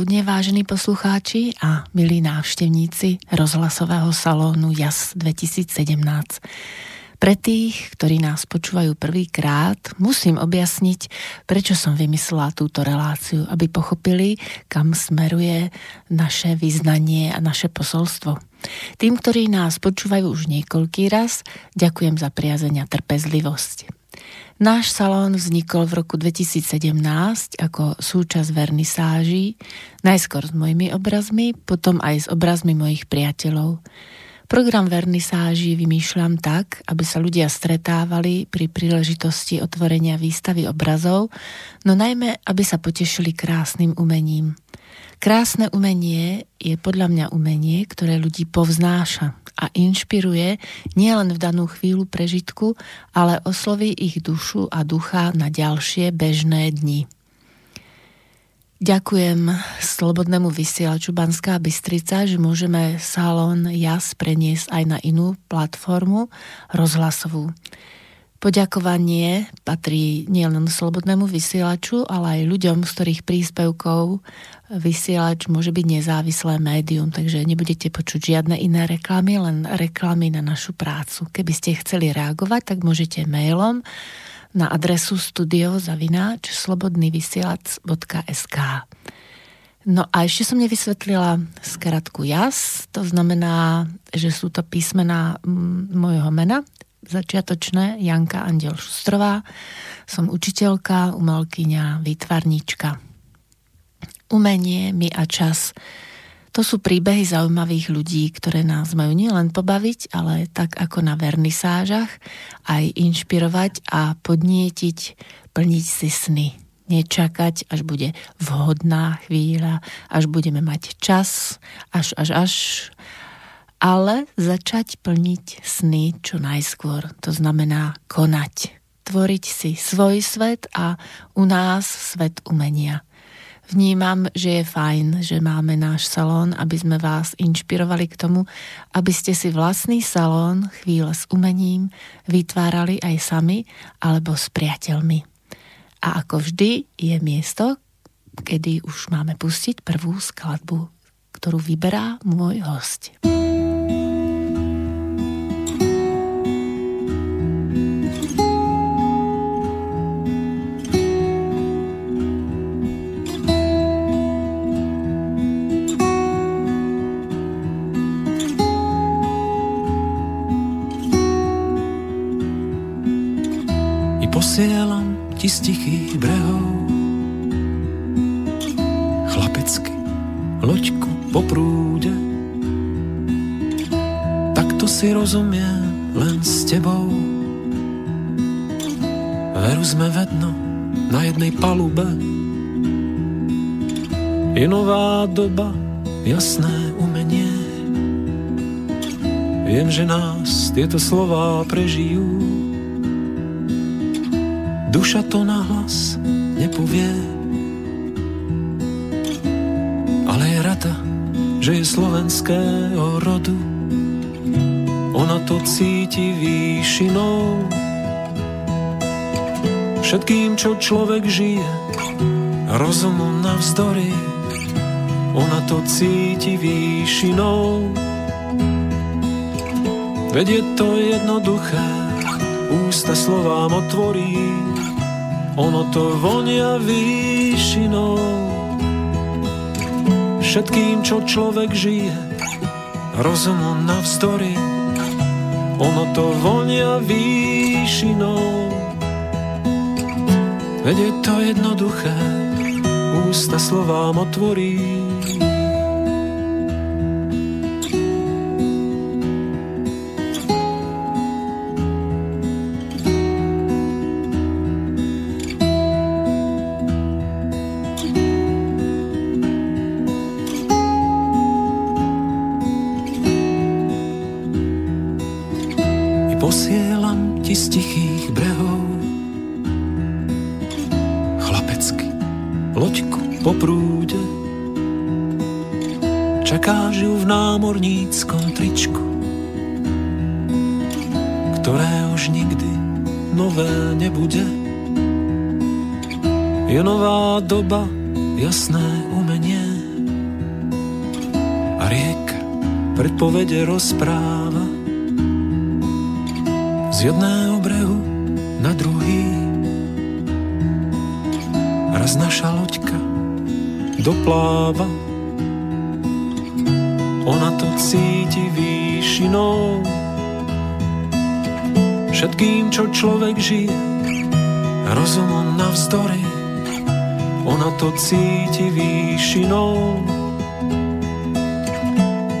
Dobré predpoludne, vážení poslucháči a milí návštevníci rozhlasového salónu JAS 2017. Pre tých, ktorí nás počúvajú prvýkrát, musím objasniť, prečo som vymyslela túto reláciu, aby pochopili, kam smeruje naše vyznanie a naše posolstvo. Tým, ktorí nás počúvajú už niekoľký raz, ďakujem za priazeň a trpezlivosť. Náš salón vznikol v roku 2017 ako súčasť vernisáží, najskôr s mojimi obrazmi, potom aj s obrazmi mojich priateľov. Program vernisáží vymýšľam tak, aby sa ľudia stretávali pri príležitosti otvorenia výstavy obrazov, no najmä, aby sa potešili krásnym umením. Krásne umenie je podľa mňa umenie, ktoré ľudí povznáša a inšpiruje nielen v danú chvíľu prežitku, ale osloví ich dušu a ducha na ďalšie bežné dni. Ďakujem Slobodnému vysielaču Banská Bystrica, že môžeme salón JAS preniesť aj na inú platformu rozhlasovú. Poďakovanie patrí nielen slobodnému vysielaču, ale aj ľuďom, z ktorých príspevkov vysielač môže byť nezávislé médium, takže nebudete počuť žiadne iné reklamy, len reklamy na našu prácu. Keby ste chceli reagovať, tak môžete mailom na adresu studiozavináč slobodnyvysielac.sk No a ešte som nevysvetlila skratku JAS, to znamená, že sú to písmená môjho mena, začiatočné, Janka Andel Šustrová. Som učiteľka, umelkyňa, výtvarníčka. Umenie, my a čas. To sú príbehy zaujímavých ľudí, ktoré nás majú nielen pobaviť, ale tak ako na vernisážach, aj inšpirovať a podnietiť, plniť si sny. Nečakať, až bude vhodná chvíľa, až budeme mať čas, až, až, až, ale začať plniť sny čo najskôr. To znamená konať, tvoriť si svoj svet a u nás svet umenia. Vnímam, že je fajn, že máme náš salón, aby sme vás inšpirovali k tomu, aby ste si vlastný salón chvíle s umením vytvárali aj sami alebo s priateľmi. A ako vždy je miesto, kedy už máme pustiť prvú skladbu, ktorú vyberá môj host. Posielam ti z tichých brehov. Chlapecky loďku po prúde. Takto si rozumie len s tebou. Veru sme vedno na jednej palube. Je nová doba jasné umenie. Viem, že nás tieto slová prežijú Duša to nahlas nepovie, ale je rada, že je slovenského rodu. Ona to cíti výšinou. Všetkým, čo človek žije, rozumu navzdory, ona to cíti výšinou. Veď je to jednoduché, ústa slovám otvorí, ono to vonia výšinou. Všetkým, čo človek žije, rozumu navzdory, ono to vonia výšinou. Veď je to jednoduché, ústa slovám otvorí, ktoré už nikdy nové nebude. Je nová doba, jasné umenie a rieka predpovede rozpráva z jedného brehu na druhý. Raz naša loďka dopláva, ona to cíti výšinou Všetkým, čo človek žije, rozumom navzdory, ona to cíti výšinou.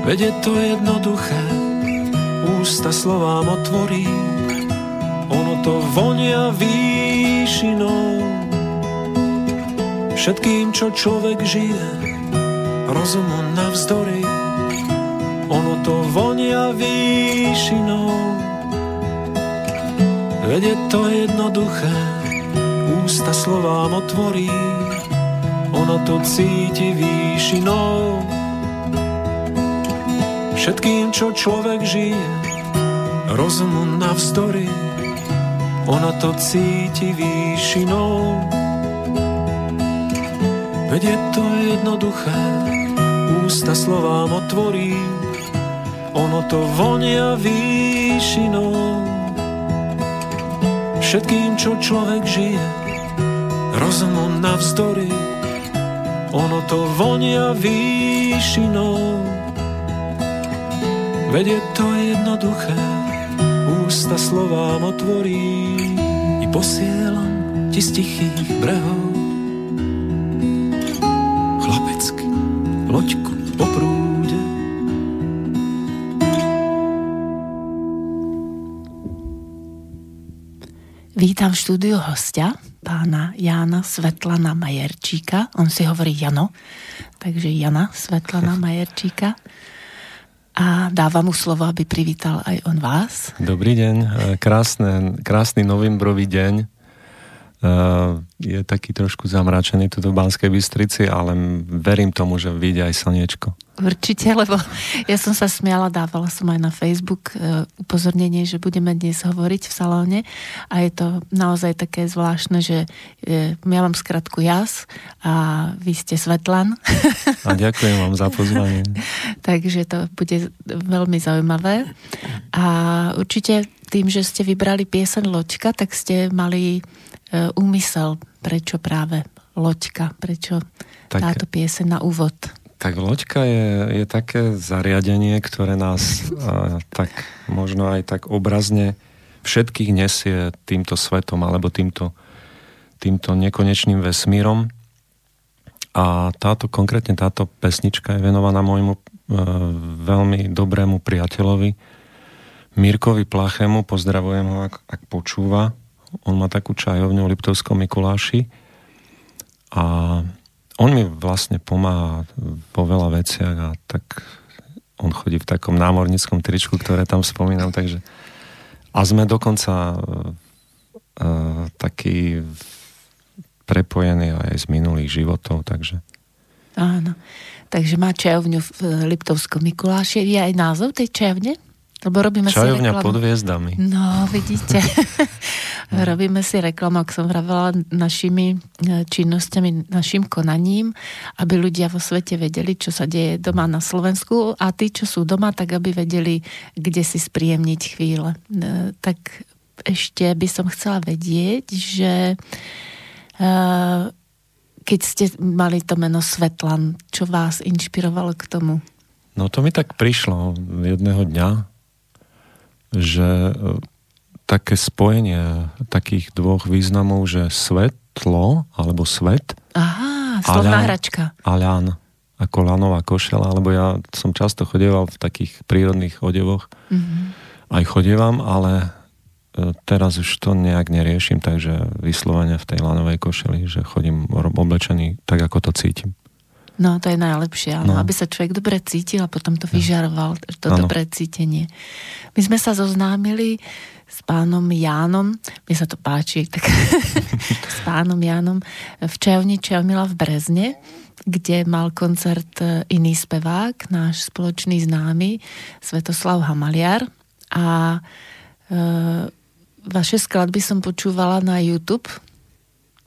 Veď je to jednoduché, ústa slovám otvorí, ono to vonia výšinou. Všetkým, čo človek žije, rozumom navzdory, ono to vonia výšinou. Veď je to jednoduché, ústa slovám otvorí, ono to cíti výšinou. Všetkým, čo človek žije, rozumu navzdory, ona to cíti výšinou. Veď je to jednoduché, ústa slovám otvorí, ono to vonia výšinou. Všetkým, čo človek žije, rozumu navzdory, ono to vonia výšinou. Veď je to jednoduché, ústa slovám otvorí. I posielam ti z tichých brehov. Chlapecky, loďku po Vítam v štúdiu hostia, pána Jána Svetlana Majerčíka. On si hovorí Jano, takže Jana Svetlana Majerčíka a dávam mu slovo, aby privítal aj on vás. Dobrý deň, krásne, krásny novembrový deň. Uh, je taký trošku zamračený tu v Banskej Bystrici, ale verím tomu, že vyjde aj slniečko. Určite, lebo ja som sa smiala, dávala som aj na Facebook uh, upozornenie, že budeme dnes hovoriť v salóne a je to naozaj také zvláštne, že uh, ja mám skratku jas a vy ste Svetlan. A ďakujem vám za pozvanie. Takže to bude veľmi zaujímavé. A určite tým, že ste vybrali piesen Loďka, tak ste mali úmysel, prečo práve loďka, prečo tak, táto piese na úvod? Tak loďka je, je také zariadenie, ktoré nás a, tak možno aj tak obrazne všetkých nesie týmto svetom alebo týmto, týmto nekonečným vesmírom. A táto, konkrétne táto pesnička je venovaná môjmu e, veľmi dobrému priateľovi Mirkovi Plachému, pozdravujem ho, ak, ak počúva on má takú čajovňu v Liptovskom Mikuláši a on mi vlastne pomáha po veľa veciach a tak on chodí v takom námornickom tričku, ktoré tam spomínam, takže a sme dokonca uh, takí prepojení aj z minulých životov, takže Áno. Takže má čajovňu v Liptovskom Mikuláši. Je aj názov tej čajovne? Lebo robíme Čajovňa si reklamu. pod hviezdami. No, vidíte. robíme si reklamu, ak som vravela, našimi e, činnosťami, našim konaním, aby ľudia vo svete vedeli, čo sa deje doma na Slovensku a tí, čo sú doma, tak aby vedeli, kde si spríjemniť chvíle. E, tak ešte by som chcela vedieť, že e, keď ste mali to meno Svetlan, čo vás inšpirovalo k tomu? No to mi tak prišlo jedného dňa, že e, také spojenie takých dvoch významov, že svetlo alebo svet. Aha, slovná hračka. Aľan, ako lanová košela, alebo ja som často chodieval v takých prírodných odevoch. Mm-hmm. Aj chodievam, ale e, teraz už to nejak neriešim, takže vyslovene v tej lanovej košeli, že chodím oblečený tak, ako to cítim. No, to je najlepšie, no. aby sa človek dobre cítil a potom to vyžaroval, to ano. dobré cítenie. My sme sa zoznámili s pánom Jánom, mi sa to páči, tak s pánom Jánom v Čajovni Čajomila v Brezne, kde mal koncert e, iný spevák, náš spoločný známy, Svetoslav Hamaliar. A e, vaše skladby som počúvala na YouTube,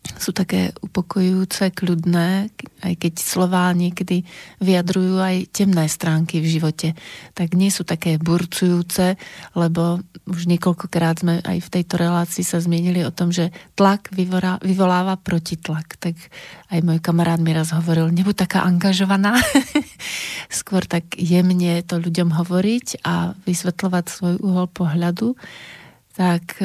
sú také upokojujúce, kľudné, aj keď slová niekedy vyjadrujú aj temné stránky v živote, tak nie sú také burcujúce, lebo už niekoľkokrát sme aj v tejto relácii sa zmienili o tom, že tlak vyvolá, vyvoláva protitlak. Tak aj môj kamarát mi raz hovoril, nebuď taká angažovaná, skôr tak jemne to ľuďom hovoriť a vysvetľovať svoj uhol pohľadu. Tak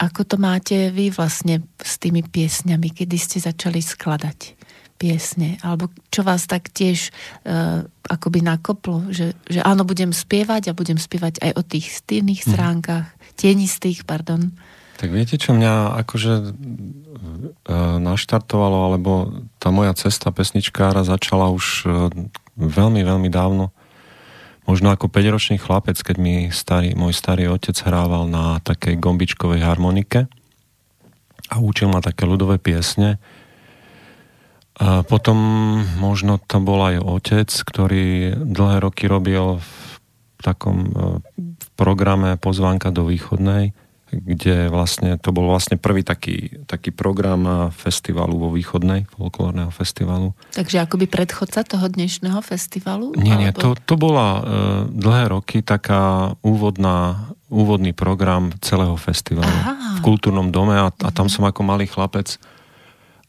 ako to máte vy vlastne s tými piesňami, kedy ste začali skladať piesne? Alebo čo vás tak tiež uh, akoby nakoplo, že, že áno, budem spievať a budem spievať aj o tých stýlnych mhm. stránkach, mm. tienistých, pardon. Tak viete, čo mňa akože uh, naštartovalo, alebo tá moja cesta pesničkára začala už uh, veľmi, veľmi dávno možno ako 5-ročný chlapec, keď mi starý, môj starý otec hrával na takej gombičkovej harmonike a učil ma také ľudové piesne. A potom možno to bol aj otec, ktorý dlhé roky robil v takom e, v programe Pozvánka do východnej kde vlastne, to bol vlastne prvý taký, taký program festivalu vo Východnej, folklórneho festivalu. Takže akoby predchodca toho dnešného festivalu? Nie, nie, to, to bola uh, dlhé roky taká úvodná, úvodný program celého festivalu Aha. v kultúrnom dome a, a tam mhm. som ako malý chlapec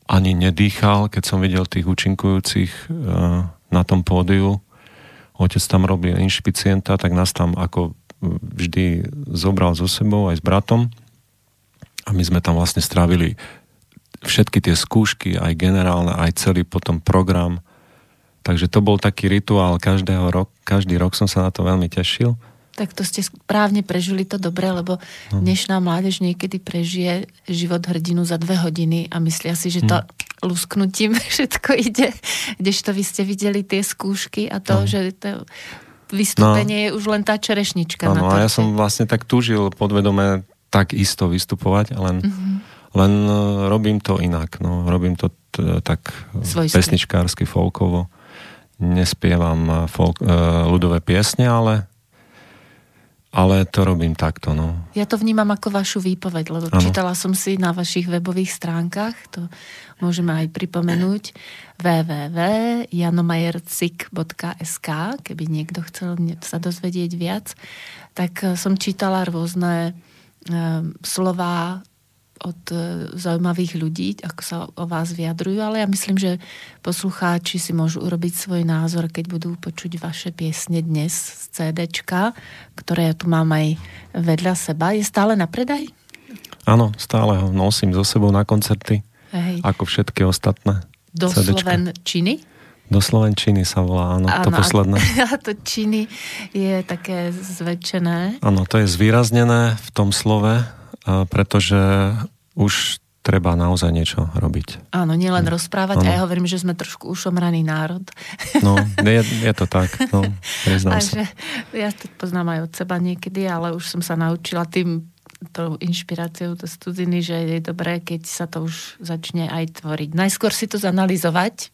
ani nedýchal, keď som videl tých účinkujúcich uh, na tom pódiu. Otec tam robil inšpicienta, tak nás tam ako vždy zobral so sebou aj s bratom a my sme tam vlastne strávili všetky tie skúšky, aj generálne, aj celý potom program. Takže to bol taký rituál každého rok, každý rok som sa na to veľmi tešil. Tak to ste správne prežili to dobre, lebo hm. dnešná mládež niekedy prežije život hrdinu za dve hodiny a myslia si, že to hmm. lusknutím všetko ide, kdežto vy ste videli tie skúšky a to, no. že to vystúpenie no. je už len tá čerešnička. No, a ja som vlastne tak túžil podvedome tak isto vystupovať, len, mm-hmm. len e, robím to inak. No, robím to t- tak e, Svojské. pesničkársky, folkovo. Nespievam e, folk, uh, ľudové piesne, ale ale to robím takto, no. Ja to vnímam ako vašu výpoveď, lebo ano. čítala som si na vašich webových stránkach, to môžeme aj pripomenúť, www.janomajercik.sk, keby niekto chcel sa dozvedieť viac, tak eh, som čítala rôzne um, slová od e, zaujímavých ľudí, ako sa o vás vyjadrujú, ale ja myslím, že poslucháči si môžu urobiť svoj názor, keď budú počuť vaše piesne dnes z CDčka, ktoré ja tu mám aj vedľa seba. Je stále na predaj? Áno, stále ho nosím so sebou na koncerty, Hej. ako všetky ostatné Do Slovenčiny? Do Slovenčiny sa volá, áno, áno to posledné. A to činy je také zväčšené. Áno, to je zvýraznené v tom slove, pretože už treba naozaj niečo robiť. Áno, nielen hm. rozprávať, ano. a ja hovorím, že sme trošku ušomraný národ. No, je, je to tak, no, priznám sa. Že, ja to poznám aj od seba niekedy, ale už som sa naučila tým tou inšpiráciou do studziny, že je dobré, keď sa to už začne aj tvoriť. Najskôr si to zanalizovať,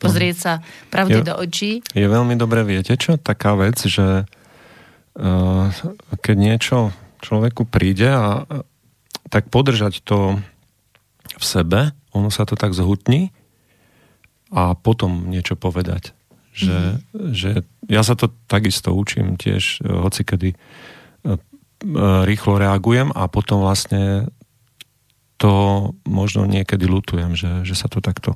pozrieť sa pravde je, do očí. Je veľmi dobré, viete čo, taká vec, že uh, keď niečo človeku príde a tak podržať to v sebe, ono sa to tak zhutní a potom niečo povedať. Že, mm-hmm. že ja sa to takisto učím tiež, e, hoci kedy e, e, rýchlo reagujem a potom vlastne to možno niekedy lutujem, že, že sa to takto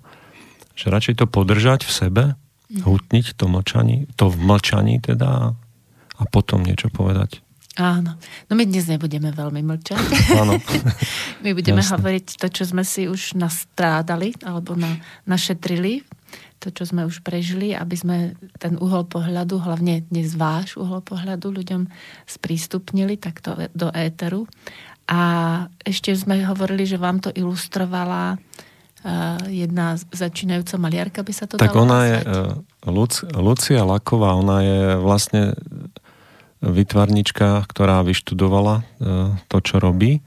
že radšej to podržať v sebe, mm. hutniť to mlčaní, to v mlčaní teda a potom niečo povedať. Áno. No my dnes nebudeme veľmi mlčať. Áno. my budeme Jasne. hovoriť to, čo sme si už nastrádali alebo na, našetrili, to, čo sme už prežili, aby sme ten uhol pohľadu, hlavne dnes váš uhol pohľadu ľuďom sprístupnili takto do éteru. A ešte sme hovorili, že vám to ilustrovala uh, jedna začínajúca maliarka, by sa to tak dalo ona nazvať. je uh, Luc, Lucia Laková, ona je vlastne vytvarnička, ktorá vyštudovala e, to, čo robí.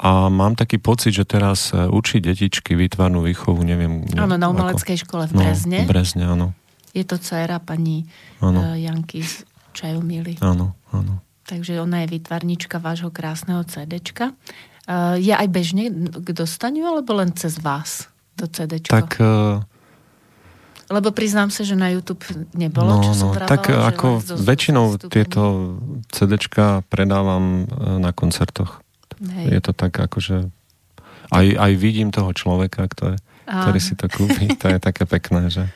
A mám taký pocit, že teraz e, učí detičky výtvarnú výchovu, neviem. Áno, na umeleckej ako... škole v Brezne. No, v Brezne, áno. Je to dcera pani ano. E, Janky z Čajomily. Áno, áno. Takže ona je výtvarnička vášho krásneho CDčka. Je aj bežne k dostaniu, alebo len cez vás to CDčko? Tak... Lebo priznám sa, že na YouTube nebolo, no, čo som no, vravala, Tak ako väčšinou tieto CDčka predávam na koncertoch. Hej. Je to tak akože... Aj, aj vidím toho človeka, ktorý, ktorý si to kúpi. To je také pekné, že,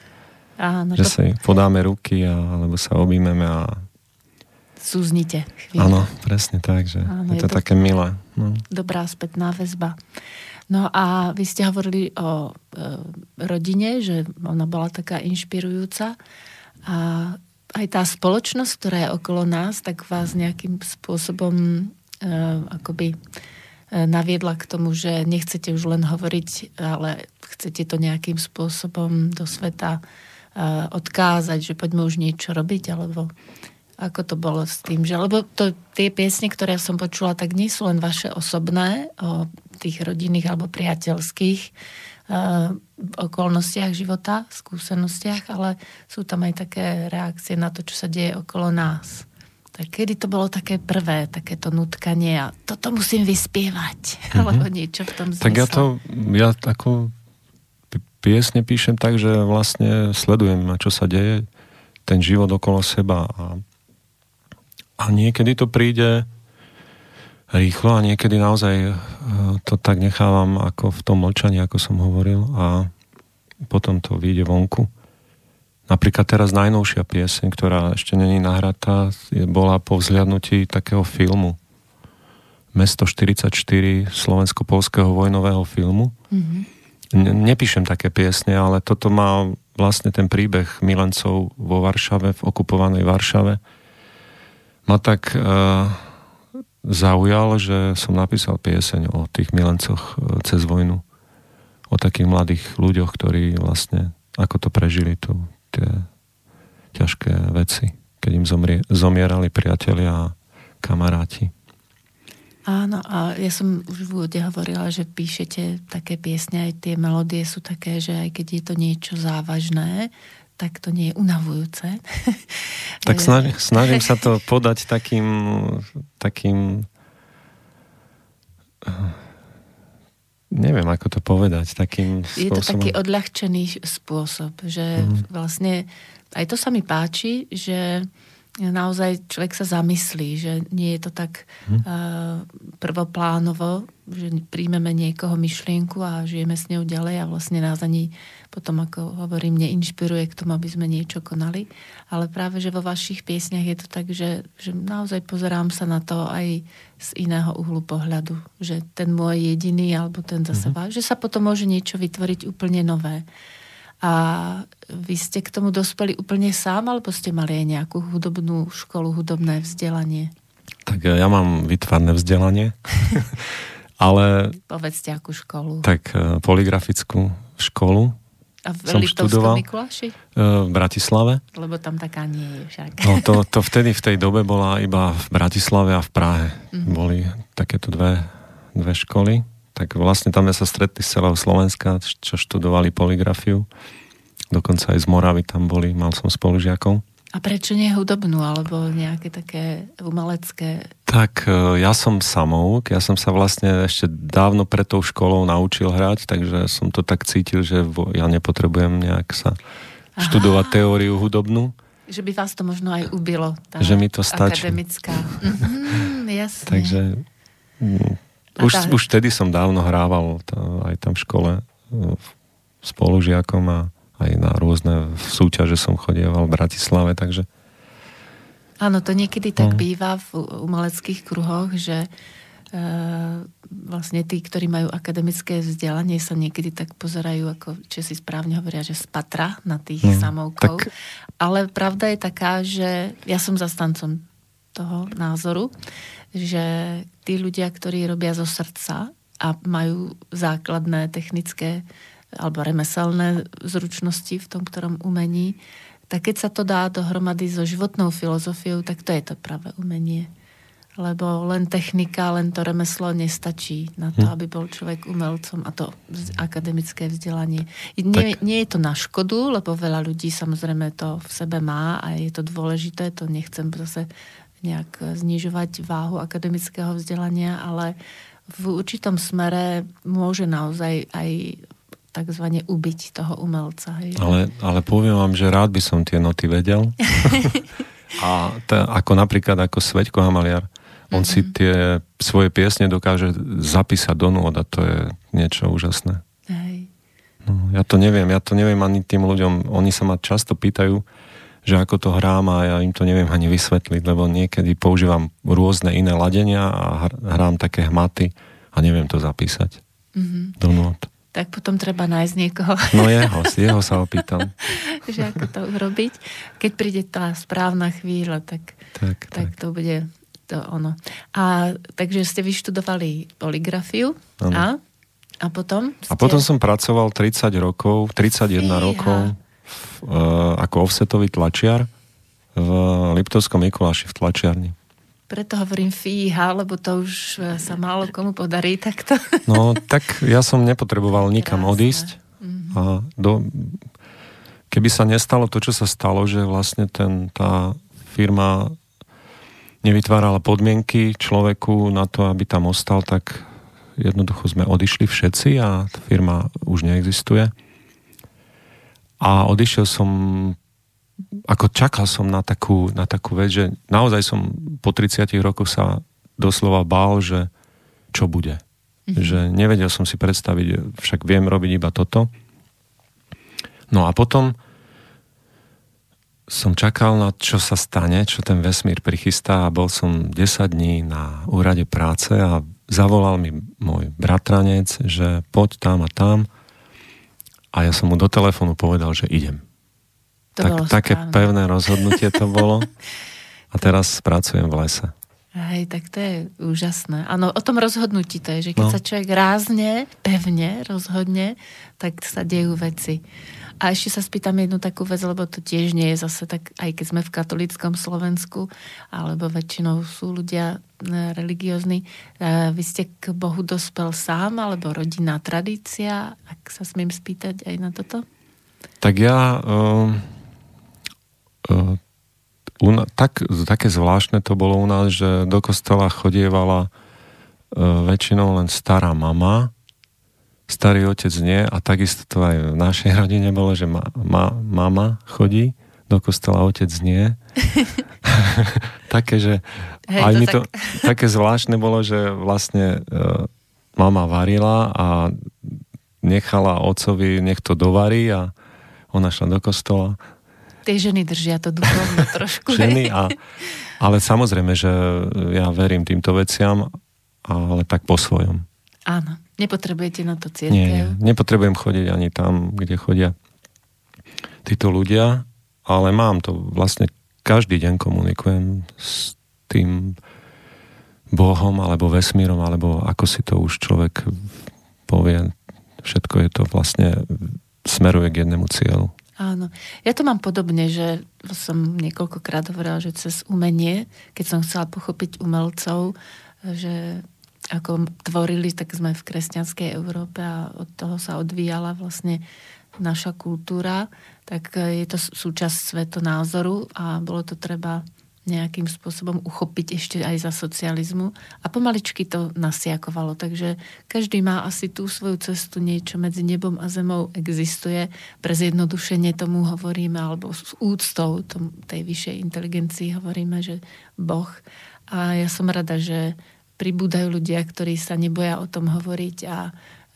Áno, že to... si podáme ruky a, alebo sa objímeme a súznite. Áno, presne tak, že Áno, je, to je to také milé. No. Dobrá spätná väzba. No a vy ste hovorili o e, rodine, že ona bola taká inšpirujúca. A aj tá spoločnosť, ktorá je okolo nás, tak vás nejakým spôsobom e, akoby e, naviedla k tomu, že nechcete už len hovoriť, ale chcete to nejakým spôsobom do sveta e, odkázať, že poďme už niečo robiť, alebo ako to bolo s tým, že, lebo to, tie piesne, ktoré som počula, tak nie sú len vaše osobné, o tých rodinných alebo priateľských uh, okolnostiach života, skúsenostiach, ale sú tam aj také reakcie na to, čo sa deje okolo nás. Tak kedy to bolo také prvé, takéto nutkanie a toto musím vyspievať, mm-hmm. alebo niečo v tom zmysle. Tak ja to, ja ako piesne píšem tak, že vlastne sledujem, čo sa deje, ten život okolo seba a a niekedy to príde rýchlo a niekedy naozaj e, to tak nechávam ako v tom mlčaní, ako som hovoril a potom to vyjde vonku. Napríklad teraz najnovšia pieseň, ktorá ešte není nahratá, bola po vzhľadnutí takého filmu. Mesto 44 slovensko-polského vojnového filmu. Mm-hmm. Nepíšem také piesne, ale toto má vlastne ten príbeh milencov vo Varšave, v okupovanej Varšave ma tak uh, zaujal, že som napísal pieseň o tých milencoch uh, cez vojnu. O takých mladých ľuďoch, ktorí vlastne ako to prežili tu, tie ťažké veci, keď im zomrie, zomierali priatelia a kamaráti. Áno, a ja som už v úvode hovorila, že píšete také piesne, aj tie melódie sú také, že aj keď je to niečo závažné, tak to nie je unavujúce. Tak snažím, snažím sa to podať takým, takým neviem, ako to povedať, takým spôsobom. Je to taký odľahčený spôsob, že mm. vlastne aj to sa mi páči, že naozaj človek sa zamyslí, že nie je to tak mm. uh, prvoplánovo, že príjmeme niekoho myšlienku a žijeme s ňou ďalej a vlastne nás ani potom, ako hovorím, neinšpiruje k tomu, aby sme niečo konali. Ale práve, že vo vašich piesniach je to tak, že, že naozaj pozerám sa na to aj z iného uhlu pohľadu. Že ten môj jediný, alebo ten zase mm-hmm. váš, že sa potom môže niečo vytvoriť úplne nové. A vy ste k tomu dospeli úplne sám, alebo ste mali aj nejakú hudobnú školu, hudobné vzdelanie? Tak ja mám vytvarné vzdelanie, ale... Povedzte, akú školu. Tak eh, poligrafickú školu a v som študoval Mikuláši? v Bratislave. Lebo tam taká nie je však. No to, to vtedy v tej dobe bola iba v Bratislave a v Prahe. Mm-hmm. Boli takéto dve, dve školy. Tak vlastne tam sme sa stretli z celého Slovenska, čo študovali poligrafiu. Dokonca aj z Moravy tam boli, mal som spolužiakov. A prečo nie hudobnú, alebo nejaké také umelecké? Tak e, ja som samouk, ja som sa vlastne ešte dávno pred tou školou naučil hrať, takže som to tak cítil, že ja nepotrebujem nejak sa Aha. študovať teóriu hudobnú. Že by vás to možno aj ubilo, tá že mi to stačí. akademická. Mhm, jasne. Takže mm, už, tá... už vtedy som dávno hrával to, aj tam v škole e, spolužiakom a aj na rôzne súťaže som chodieval v Bratislave, takže... Áno, to niekedy tak no. býva v umeleckých kruhoch, že e, vlastne tí, ktorí majú akademické vzdelanie, sa niekedy tak pozerajú, ako si správne hovoria, že spatra na tých no, samovkov. Tak... Ale pravda je taká, že ja som zastancom toho názoru, že tí ľudia, ktorí robia zo srdca a majú základné technické alebo remeselné zručnosti v tom ktorom umení, tak keď sa to dá dohromady so životnou filozofiou, tak to je to práve umenie. Lebo len technika, len to remeslo nestačí na to, hm. aby bol človek umelcom a to akademické vzdelanie. Nie, nie je to na škodu, lebo veľa ľudí samozrejme to v sebe má a je to dôležité, to nechcem zase nejak znižovať váhu akademického vzdelania, ale v určitom smere môže naozaj aj takzvané ubiť toho umelca. Hej. Ale, ale poviem vám, že rád by som tie noty vedel. a t- ako napríklad ako Sveďko Hamaliar, on mm-hmm. si mhm. tie svoje piesne dokáže zapísať do nôd a to je niečo úžasné. Hej. No, ja to neviem, ja to neviem ani tým ľuďom, oni sa ma často pýtajú, že ako to hrám a ja im to neviem ani vysvetliť, lebo niekedy používam rôzne iné ladenia a hrám také hmaty a neviem to zapísať mm-hmm. do nôd. Tak potom treba nájsť niekoho. No jeho, jeho sa opýtam. že ako to urobiť. Keď príde tá správna chvíľa, tak, tak, tak. tak to bude to ono. A takže ste vyštudovali poligrafiu ano. a, a potom? Ste... A potom som pracoval 30 rokov, 31 Fíha. rokov ako offsetový tlačiar v Liptovskom Mikuláši v tlačiarni. Preto hovorím fíha, lebo to už e, sa málo komu podarí takto. No, tak ja som nepotreboval nikam Krásne. odísť. Mm-hmm. A do, keby sa nestalo to, čo sa stalo, že vlastne ten, tá firma nevytvárala podmienky človeku na to, aby tam ostal, tak jednoducho sme odišli všetci a firma už neexistuje. A odišiel som ako čakal som na takú, na takú vec, že naozaj som po 30 rokoch sa doslova bál, že čo bude. Mm-hmm. Že nevedel som si predstaviť, však viem robiť iba toto. No a potom som čakal na čo sa stane, čo ten vesmír prichystá a bol som 10 dní na úrade práce a zavolal mi môj bratranec, že poď tam a tam a ja som mu do telefónu povedal, že idem. To tak, také správne. pevné rozhodnutie to bolo. A teraz pracujem v lese. Hej, tak to je úžasné. Áno, o tom rozhodnutí to je, že keď no. sa človek rázne, pevne rozhodne, tak sa dejú veci. A ešte sa spýtam jednu takú vec, lebo to tiež nie je zase tak, aj keď sme v katolickom Slovensku, alebo väčšinou sú ľudia e, religiózni. E, vy ste k Bohu dospel sám, alebo rodinná tradícia, ak sa smiem spýtať aj na toto? Tak ja... Um uh, tak, také zvláštne to bolo u nás, že do kostola chodievala uh, väčšinou len stará mama, starý otec nie a takisto to aj v našej rodine bolo, že ma, ma, mama chodí do kostola, otec nie. také, že Hej, aj to mi to tak... také zvláštne bolo, že vlastne uh, mama varila a nechala ocovi, nech to dovarí a ona šla do kostola Tie ženy držia to duchovno trošku. ženy, a, ale samozrejme, že ja verím týmto veciam, ale tak po svojom. Áno, nepotrebujete na to církev. Nie, nepotrebujem chodiť ani tam, kde chodia títo ľudia, ale mám to vlastne každý deň komunikujem s tým Bohom alebo vesmírom, alebo ako si to už človek povie. Všetko je to vlastne smeruje k jednému cieľu. Áno. Ja to mám podobne, že som niekoľkokrát hovorila, že cez umenie, keď som chcela pochopiť umelcov, že ako tvorili, tak sme v kresťanskej Európe a od toho sa odvíjala vlastne naša kultúra, tak je to súčasť svetonázoru a bolo to treba nejakým spôsobom uchopiť ešte aj za socializmu. A pomaličky to nasiakovalo, takže každý má asi tú svoju cestu, niečo medzi nebom a zemou existuje, pre zjednodušenie tomu hovoríme, alebo s úctou tom, tej vyššej inteligencii hovoríme, že Boh. A ja som rada, že pribúdajú ľudia, ktorí sa neboja o tom hovoriť a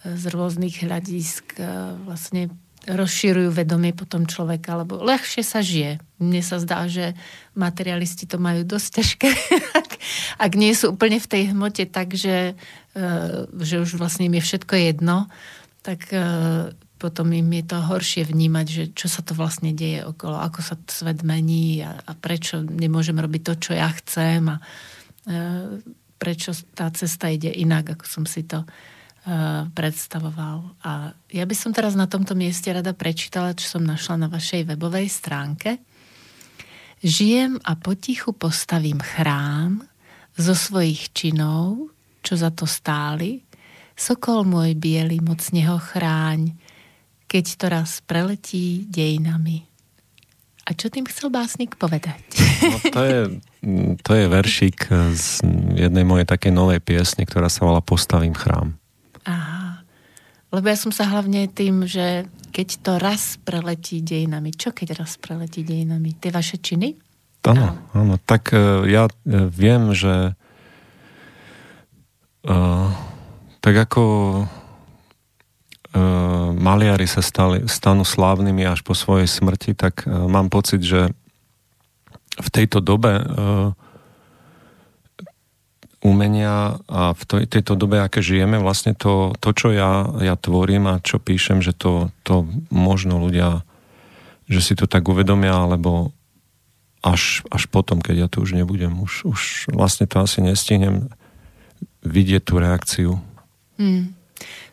z rôznych hľadisk vlastne rozširujú vedomie potom človeka, lebo ľahšie sa žije. Mne sa zdá, že materialisti to majú dosť ťažké, ak, ak nie sú úplne v tej hmote tak, že, e, že už vlastne im je všetko jedno, tak e, potom im je to horšie vnímať, že čo sa to vlastne deje okolo, ako sa svet mení a, a prečo nemôžem robiť to, čo ja chcem a e, prečo tá cesta ide inak, ako som si to predstavoval. A ja by som teraz na tomto mieste rada prečítala, čo som našla na vašej webovej stránke. Žijem a potichu postavím chrám zo svojich činov, čo za to stáli. Sokol môj biely, mocne ho chráň, keď to raz preletí dejinami. A čo tým chcel básnik povedať? No, to, je, to je veršík z jednej mojej takej novej piesne, ktorá sa volá Postavím chrám. Aha. Lebo ja som sa hlavne tým, že keď to raz preletí dejinami, čo keď raz preletí dejinami? Tie vaše činy? Áno, áno. Tak e, ja e, viem, že uh, tak ako maliari sa stali, stanú slávnymi až po svojej smrti, tak uh, mám pocit, že v tejto dobe uh, umenia a v tej, tejto dobe, aké žijeme, vlastne to, to čo ja, ja tvorím a čo píšem, že to, to možno ľudia, že si to tak uvedomia, alebo až, až potom, keď ja tu už nebudem. Už, už vlastne to asi nestihnem vidieť tú reakciu. Hmm.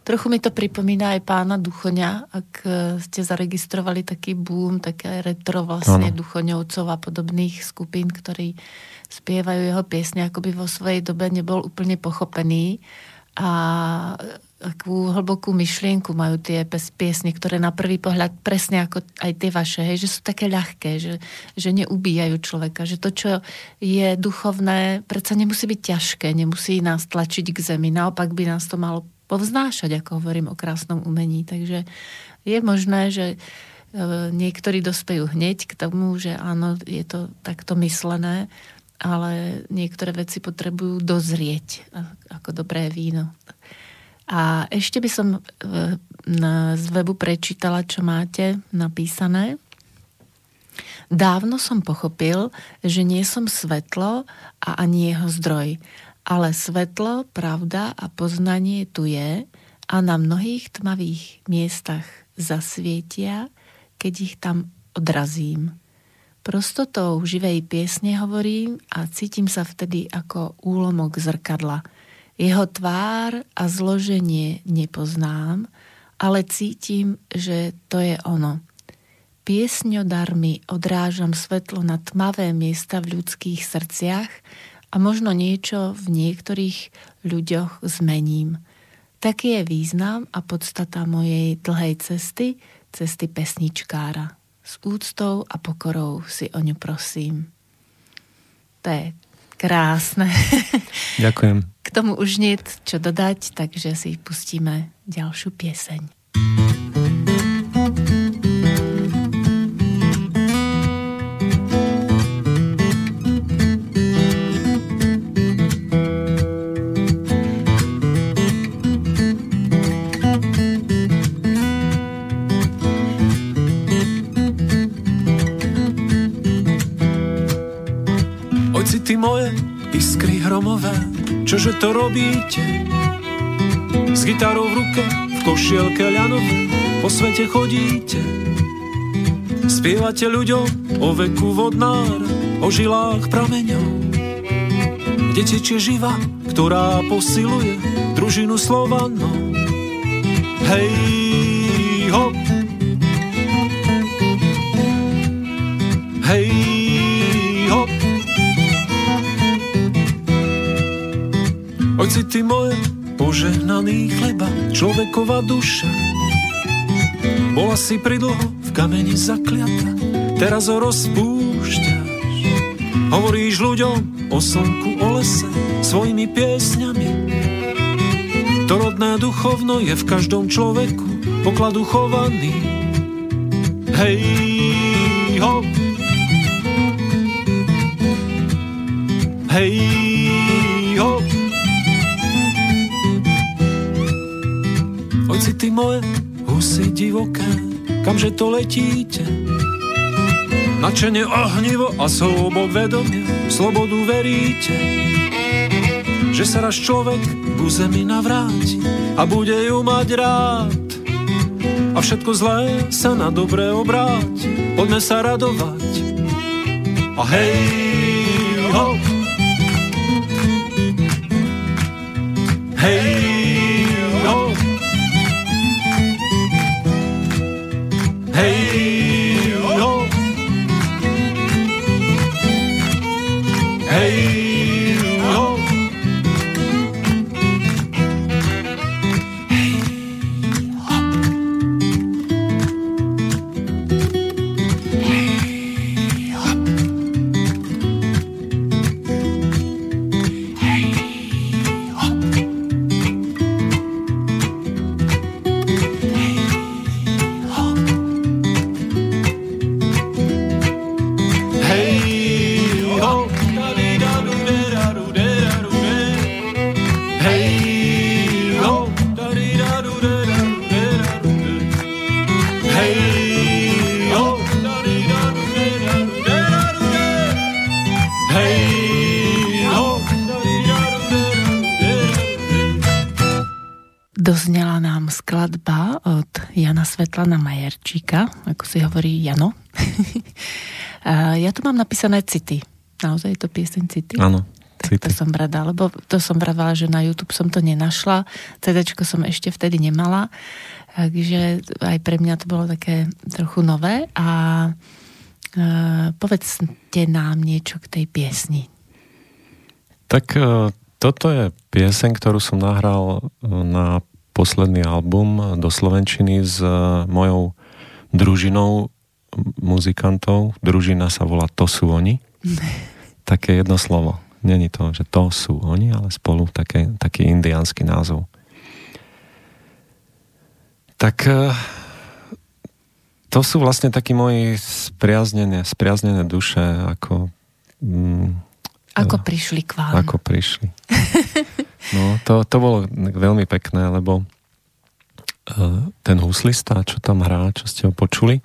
Trochu mi to pripomína aj pána Duchoňa, ak e, ste zaregistrovali taký boom, také retro vlastne ano. Duchoňovcov a podobných skupín, ktorí spievajú jeho piesne, ako by vo svojej dobe nebol úplne pochopený a akú hlbokú myšlienku majú tie piesne, ktoré na prvý pohľad presne ako aj tie vaše, hej, že sú také ľahké, že, že neubíjajú človeka, že to, čo je duchovné, predsa nemusí byť ťažké, nemusí nás tlačiť k zemi, naopak by nás to malo povznášať, ako hovorím o krásnom umení. Takže je možné, že e, niektorí dospejú hneď k tomu, že áno, je to takto myslené, ale niektoré veci potrebujú dozrieť ako dobré víno. A ešte by som e, z webu prečítala, čo máte napísané. Dávno som pochopil, že nie som svetlo a ani jeho zdroj, ale svetlo, pravda a poznanie tu je a na mnohých tmavých miestach zasvietia, keď ich tam odrazím. Prostotou živej piesne hovorím a cítim sa vtedy ako úlomok zrkadla – jeho tvár a zloženie nepoznám, ale cítim, že to je ono. Piesňodarmi odrážam svetlo na tmavé miesta v ľudských srdciach a možno niečo v niektorých ľuďoch zmením. Taký je význam a podstata mojej dlhej cesty, cesty pesničkára. S úctou a pokorou si o ňu prosím. To je krásne. Ďakujem. K tomu už nie čo dodať, takže si pustíme ďalšiu pieseň. Ty moje iskry hromové, čože to robíte? S gitarou v ruke, v košielke ľanové, po svete chodíte. Spievate ľuďom o veku vodnár, o žilách prameňov. Kde tečie živa, ktorá posiluje družinu Slovanov. Hej, hop, Hoď si ty moje požehnaný chleba, človeková duša. Bola si pridlho v kameni zakliata, teraz ho rozpúšťaš. Hovoríš ľuďom o slnku, o lese, svojimi piesňami. To rodné duchovno je v každom človeku pokladu chovaný. Hej, hop. Hej, Hoď si ty moje husy divoké, kamže to letíte? Načene ohnivo a slobod vedomie, slobodu veríte, že sa raz človek ku zemi navráti a bude ju mať rád. A všetko zlé sa na dobré obráti, poďme sa radovať. A hej, hej, Hej, Hey. Hovorí Jano. ja tu mám napísané city. Naozaj je to pieseň city? Áno. Tak to som rada, lebo to som vravala, že na YouTube som to nenašla. CD som ešte vtedy nemala, takže aj pre mňa to bolo také trochu nové a uh, povedzte nám niečo k tej piesni. Tak uh, toto je pieseň, ktorú som nahral e, na posledný album do Slovenčiny s mojou družinou muzikantov. Družina sa volá To sú oni. Také jedno slovo. Není to, že to sú oni, ale spolu také, taký indiánsky názov. Tak eh, to sú vlastne takí moji spriaznené, spriaznené duše, ako... Mm, ako eh, prišli k vám. Ako prišli. No, to, to bolo veľmi pekné, lebo eh, ten huslista, čo tam hrá, čo ste ho počuli,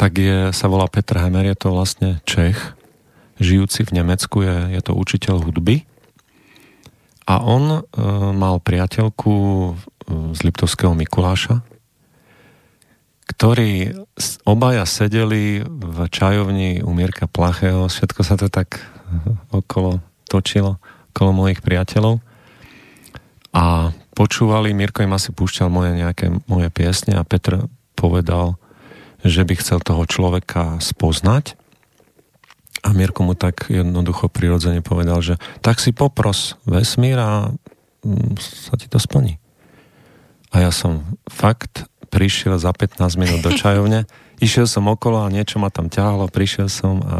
tak je, sa volá Petr Hemer, je to vlastne Čech, žijúci v Nemecku, je, je to učiteľ hudby. A on e, mal priateľku e, z Liptovského Mikuláša, ktorí obaja sedeli v čajovni u Mirka Plachého, všetko sa to tak e, okolo točilo, okolo mojich priateľov. A počúvali, Mirko im asi púšťal moje nejaké moje piesne a Petr povedal, že by chcel toho človeka spoznať a Mirko mu tak jednoducho prirodzene povedal, že tak si popros vesmír a mm, sa ti to splní. A ja som fakt prišiel za 15 minút do čajovne, išiel som okolo a niečo ma tam ťahalo, prišiel som a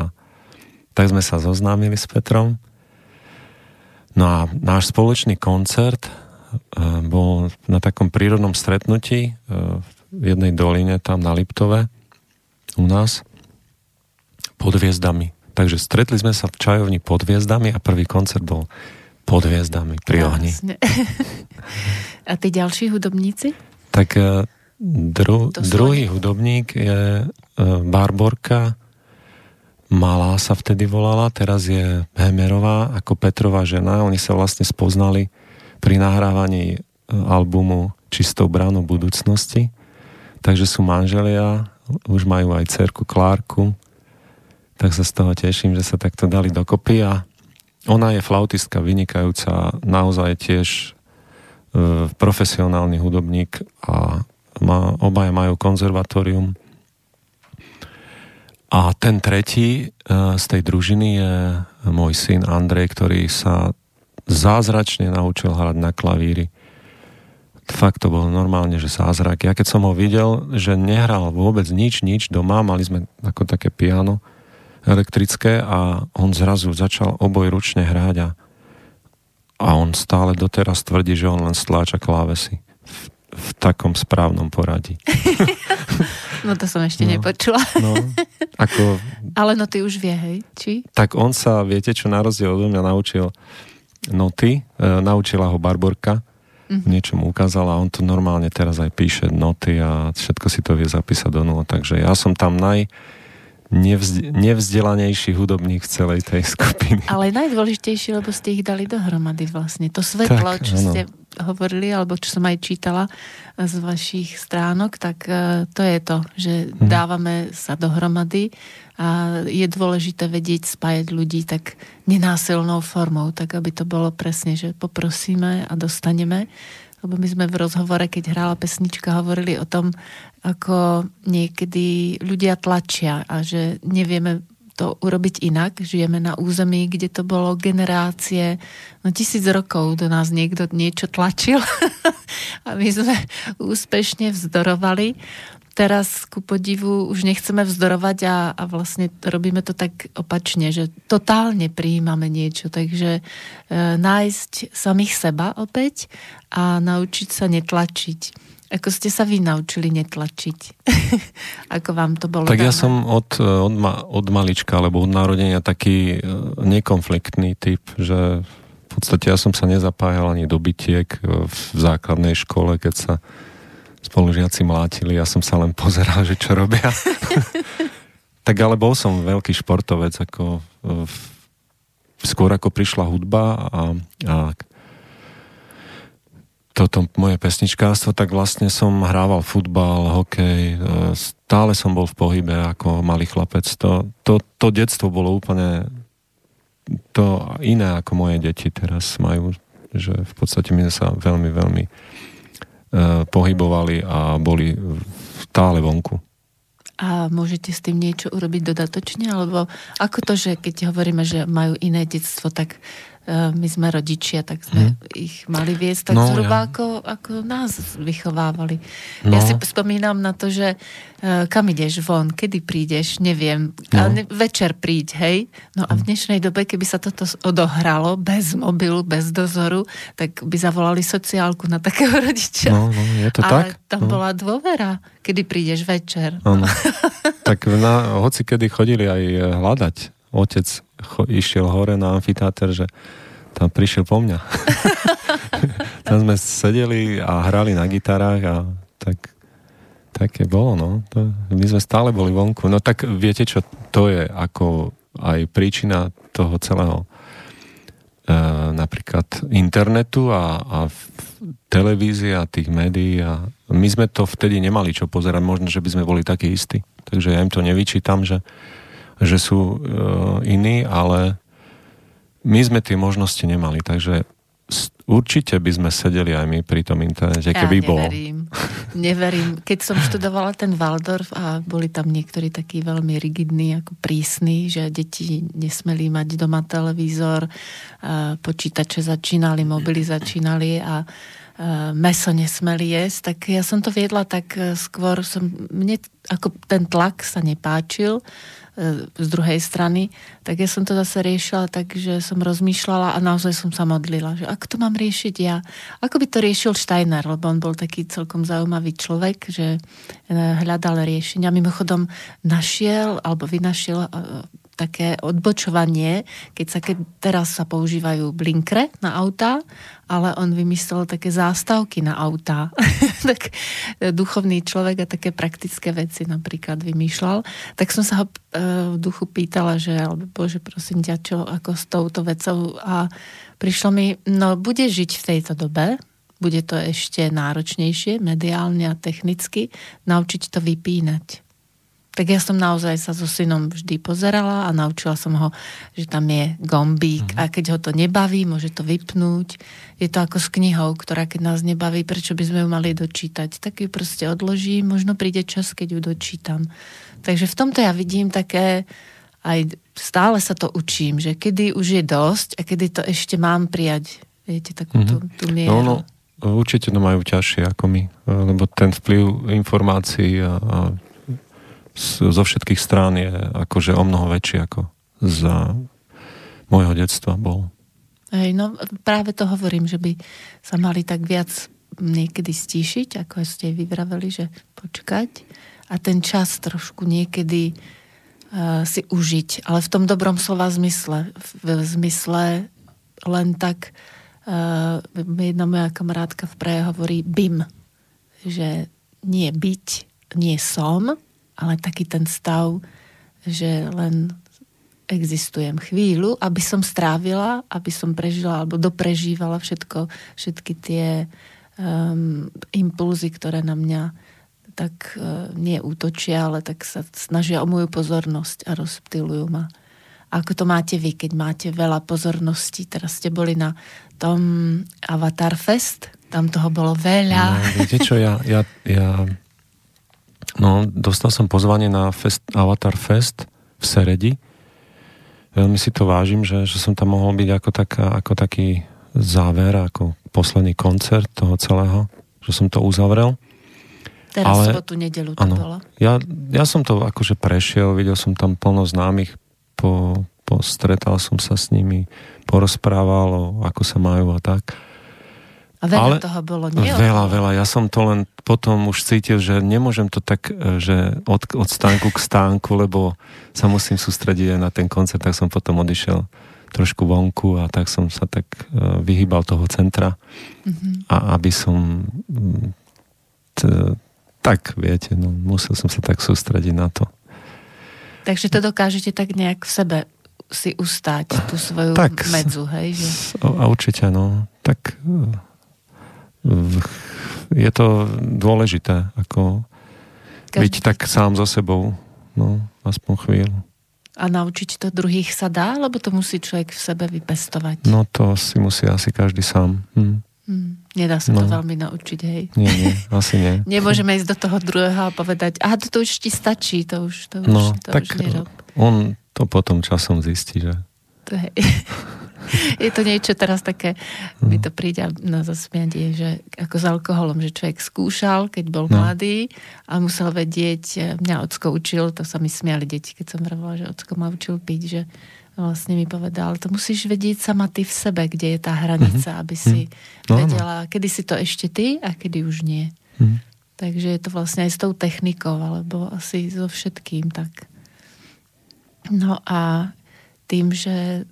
tak sme sa zoznámili s Petrom. No a náš spoločný koncert e, bol na takom prírodnom stretnutí e, v jednej doline tam na Liptove u nás pod hviezdami Takže stretli sme sa v čajovni pod hviezdami a prvý koncert bol pod hviezdami pri ohni. A tí ďalší hudobníci? Tak e, dru, druhý hudobník je e, Barborka, Malá sa vtedy volala, teraz je Hemerová ako Petrová žena. Oni sa vlastne spoznali pri nahrávaní e, albumu Čistou bránou budúcnosti. Takže sú manželia, už majú aj cerku Klárku tak sa z toho teším, že sa takto dali dokopy a ona je flautistka vynikajúca, naozaj tiež e, profesionálny hudobník a má, obaja majú konzervatórium. A ten tretí e, z tej družiny je môj syn Andrej, ktorý sa zázračne naučil hrať na klavíri. Fakt to bol normálne, že zázrak. Ja keď som ho videl, že nehral vôbec nič, nič doma, mali sme ako také piano, elektrické a on zrazu začal oboj ručne hrať a, a on stále doteraz tvrdí, že on len stláča klávesy v, v takom správnom poradí. no to som ešte no, nepočula. no, ako... Ale no ty už vie, hej? Či? Tak on sa, viete čo, na rozdiel od mňa naučil noty, e, naučila ho Barborka, mm-hmm. niečo mu ukázala a on to normálne teraz aj píše noty a všetko si to vie zapísať do nula, takže ja som tam naj nevzd- nevzdelanejší hudobník v celej tej skupiny. Ale najdôležitejší, lebo ste ich dali dohromady vlastne. To svetlo, tak, čo áno. ste hovorili, alebo čo som aj čítala z vašich stránok, tak uh, to je to, že hm. dávame sa dohromady a je dôležité vedieť spájať ľudí tak nenásilnou formou, tak aby to bolo presne, že poprosíme a dostaneme lebo my sme v rozhovore, keď hrála pesnička, hovorili o tom, ako niekedy ľudia tlačia a že nevieme to urobiť inak. Žijeme na území, kde to bolo generácie, no tisíc rokov do nás niekto niečo tlačil a my sme úspešne vzdorovali teraz ku podivu už nechceme vzdorovať a, a vlastne robíme to tak opačne, že totálne prijímame niečo, takže e, nájsť samých seba opäť a naučiť sa netlačiť. Ako ste sa vy naučili netlačiť? Ako vám to bolo? Tak dáme? ja som od, od, ma, od malička, alebo od narodenia taký e, nekonfliktný typ, že podstate ja som sa nezapájal ani do bytiek e, v základnej škole, keď sa spolužiaci mlátili, ja som sa len pozeral, že čo robia. tak ale bol som veľký športovec, ako e, skôr ako prišla hudba a, a toto moje pesničkárstvo, tak vlastne som hrával futbal, hokej, e, stále som bol v pohybe ako malý chlapec. To, to, to detstvo bolo úplne to iné ako moje deti teraz majú, že v podstate my sa veľmi, veľmi pohybovali a boli stále vonku. A môžete s tým niečo urobiť dodatočne? Alebo ako to, že keď hovoríme, že majú iné detstvo, tak my sme rodičia, tak sme hmm. ich mali viesť tak no, zhruba ja. ako, ako nás vychovávali. No. Ja si spomínam na to, že uh, kam ideš von, kedy prídeš, neviem, no. ale večer príď, hej. No a v dnešnej dobe, keby sa toto odohralo bez mobilu, bez dozoru, tak by zavolali sociálku na takého rodiča. No, no, je to ale tak. tam no. bola dôvera, kedy prídeš večer. Ano. tak na, hoci kedy chodili aj hľadať otec cho, išiel hore na amfitáter, že tam prišiel po mňa. tam sme sedeli a hrali na gitarách a tak také bolo, no. To, my sme stále boli vonku. No tak viete, čo to je ako aj príčina toho celého e, napríklad internetu a, a televízie a tých médií a my sme to vtedy nemali čo pozerať, možno, že by sme boli takí istí. Takže ja im to nevyčítam, že že sú e, iní, ale my sme tie možnosti nemali, takže určite by sme sedeli aj my pri tom internete, keby ja neverím. bol. Neverím. Keď som študovala ten Waldorf a boli tam niektorí takí veľmi rigidní, ako prísni, že deti nesmeli mať doma televízor, počítače začínali, mobily začínali a meso nesmeli jesť, tak ja som to viedla tak e, skôr som, mne ako ten tlak sa nepáčil, z druhej strany, tak ja som to zase riešila tak, že som rozmýšľala a naozaj som sa modlila, že ako to mám riešiť ja. Ako by to riešil Steiner, lebo on bol taký celkom zaujímavý človek, že e, hľadal riešenia. Mimochodom našiel, alebo vynašiel e, také odbočovanie, keď sa keď teraz sa používajú blinkre na autá, ale on vymyslel také zástavky na autá. tak e, duchovný človek a také praktické veci napríklad vymýšľal. Tak som sa ho e, v duchu pýtala, že alebo bože, prosím ťa, čo ako s touto vecou a prišlo mi, no bude žiť v tejto dobe, bude to ešte náročnejšie, mediálne a technicky, naučiť to vypínať tak ja som naozaj sa so synom vždy pozerala a naučila som ho, že tam je gombík mm-hmm. a keď ho to nebaví, môže to vypnúť. Je to ako s knihou, ktorá keď nás nebaví, prečo by sme ju mali dočítať. Tak ju proste odložím, možno príde čas, keď ju dočítam. Takže v tomto ja vidím také, aj stále sa to učím, že kedy už je dosť a kedy to ešte mám prijať. Viete, takú mm-hmm. tú, tú mieru. No, no, určite to majú ťažšie ako my, lebo ten vplyv informácií a, a zo všetkých strán je akože o mnoho väčší ako za môjho detstva bol. Hej, no práve to hovorím, že by sa mali tak viac niekedy stíšiť, ako ste vyvraveli, že počkať a ten čas trošku niekedy uh, si užiť, ale v tom dobrom slova zmysle. V, v zmysle len tak uh, jedna moja kamarátka v Prahe hovorí BIM, že nie byť, nie som, ale taký ten stav, že len existujem chvíľu, aby som strávila, aby som prežila alebo doprežívala všetko, všetky tie um, impulzy, ktoré na mňa tak uh, nie útočia, ale tak sa snažia o moju pozornosť a rozptýlujú ma. Ako to máte vy, keď máte veľa pozorností? Teraz ste boli na tom Avatar Fest, tam toho bolo veľa. No, viete čo, ja, ja, ja No, dostal som pozvanie na fest, Avatar Fest v Seredi. Veľmi si to vážim, že, že som tam mohol byť ako, taká, ako taký záver, ako posledný koncert toho celého, že som to uzavrel. Teraz Ale, sobotu, nedelu to ano, bolo. Ja, ja som to akože prešiel, videl som tam plno známych, po, po, stretal som sa s nimi, porozprával o ako sa majú a tak. A veľa Ale toho bolo, nie? Veľa, veľa. Ja som to len potom už cítil, že nemôžem to tak, e, že od, od stánku k stánku, lebo sa musím sústrediť aj na ten koncert, tak som potom odišiel trošku vonku a tak som sa tak uh, vyhýbal toho centra mm-hmm. a aby som mm, t, tak, viete, no, musel som sa tak sústrediť na to. Takže to dokážete tak nejak v sebe si ustáť tú svoju tak, medzu, hej? Že... A určite, no. Tak je to dôležité, ako Každý... byť tak sám so sebou, no, aspoň chvíľu. A naučiť to druhých sa dá, lebo to musí človek v sebe vypestovať? No to si musí asi každý sám. Hm. Hm. Nedá sa no. to veľmi naučiť, hej? Nie, nie, asi nie. Nemôžeme ísť do toho druhého a povedať, aha, to už ti stačí, to už, to no, už, to tak už nerob. On to potom časom zistí, že... To hej. je to niečo teraz také, mi to príde na zasmianie, že ako s alkoholom, že človek skúšal, keď bol no. mladý a musel vedieť, mňa ocko učil, to sa mi smiali deti, keď som vravila, že ocko ma učil piť, že vlastne mi povedal, to musíš vedieť sama ty v sebe, kde je tá hranica, mm-hmm. aby si mm. vedela, kedy si to ešte ty a kedy už nie. Mm. Takže je to vlastne aj s tou technikou, alebo asi so všetkým tak. No a tým, že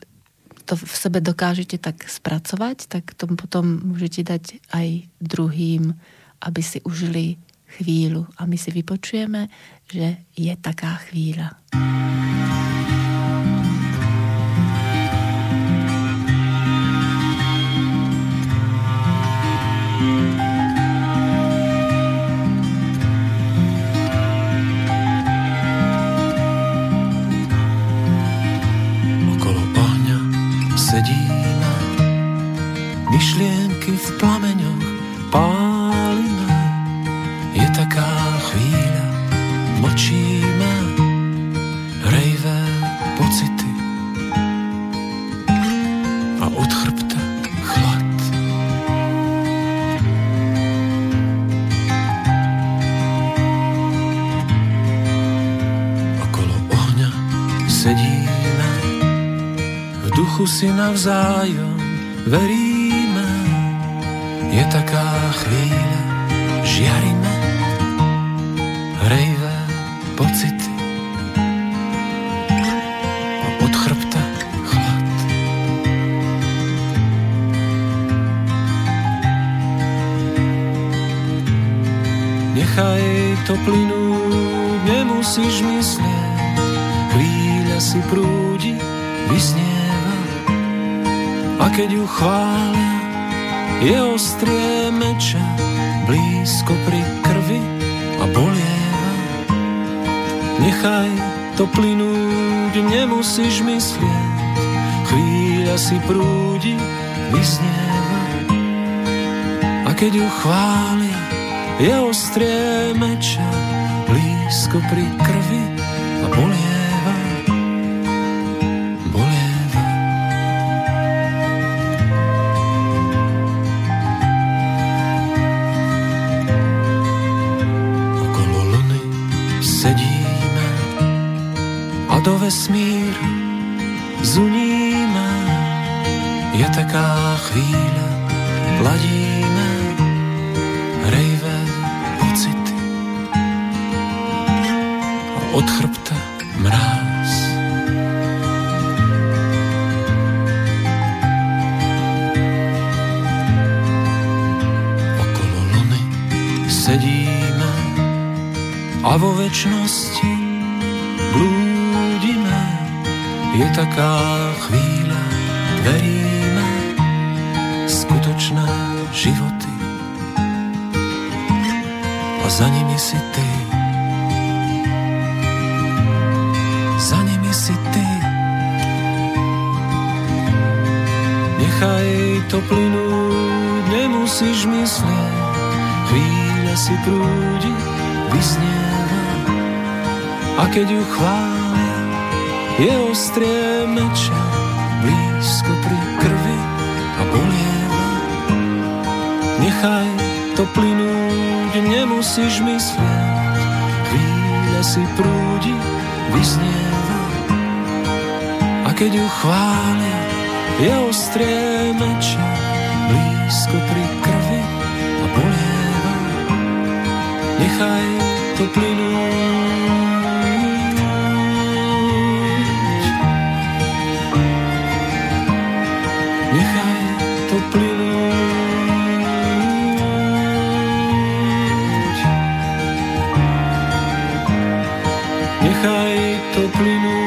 to v sebe dokážete tak spracovať, tak to potom môžete dať aj druhým, aby si užili chvíľu. A my si vypočujeme, že je taká chvíľa. Si prúdi, vyznieva. A keď ju chvália, je ostrie meča blízko pri krvi a bolieva. do vesmír taká chvíľa, veríme, skutočné životy. A za nimi si ty. Za nimi si ty. Nechaj to plynúť, nemusíš myslieť. Chvíľa si prúdi, vysnieva. A keď ju chváli, je ostrie meča blízko pri krvi a bolieva. Nechaj to plynúť, nemusíš myslieť, chvíľa si prúdi, vyznieva. A keď ju chvália, je ostrie meča blízko pri krvi a bolieva. Nechaj to plynúť, plus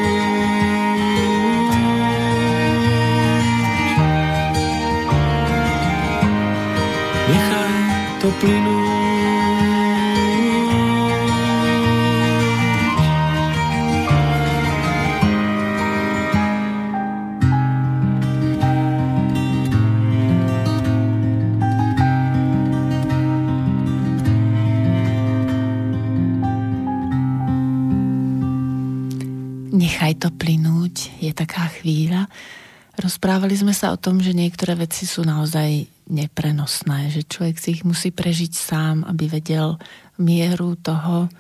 Sme sa o tom, že niektoré veci sú naozaj neprenosné, že človek si ich musí prežiť sám, aby vedel mieru toho,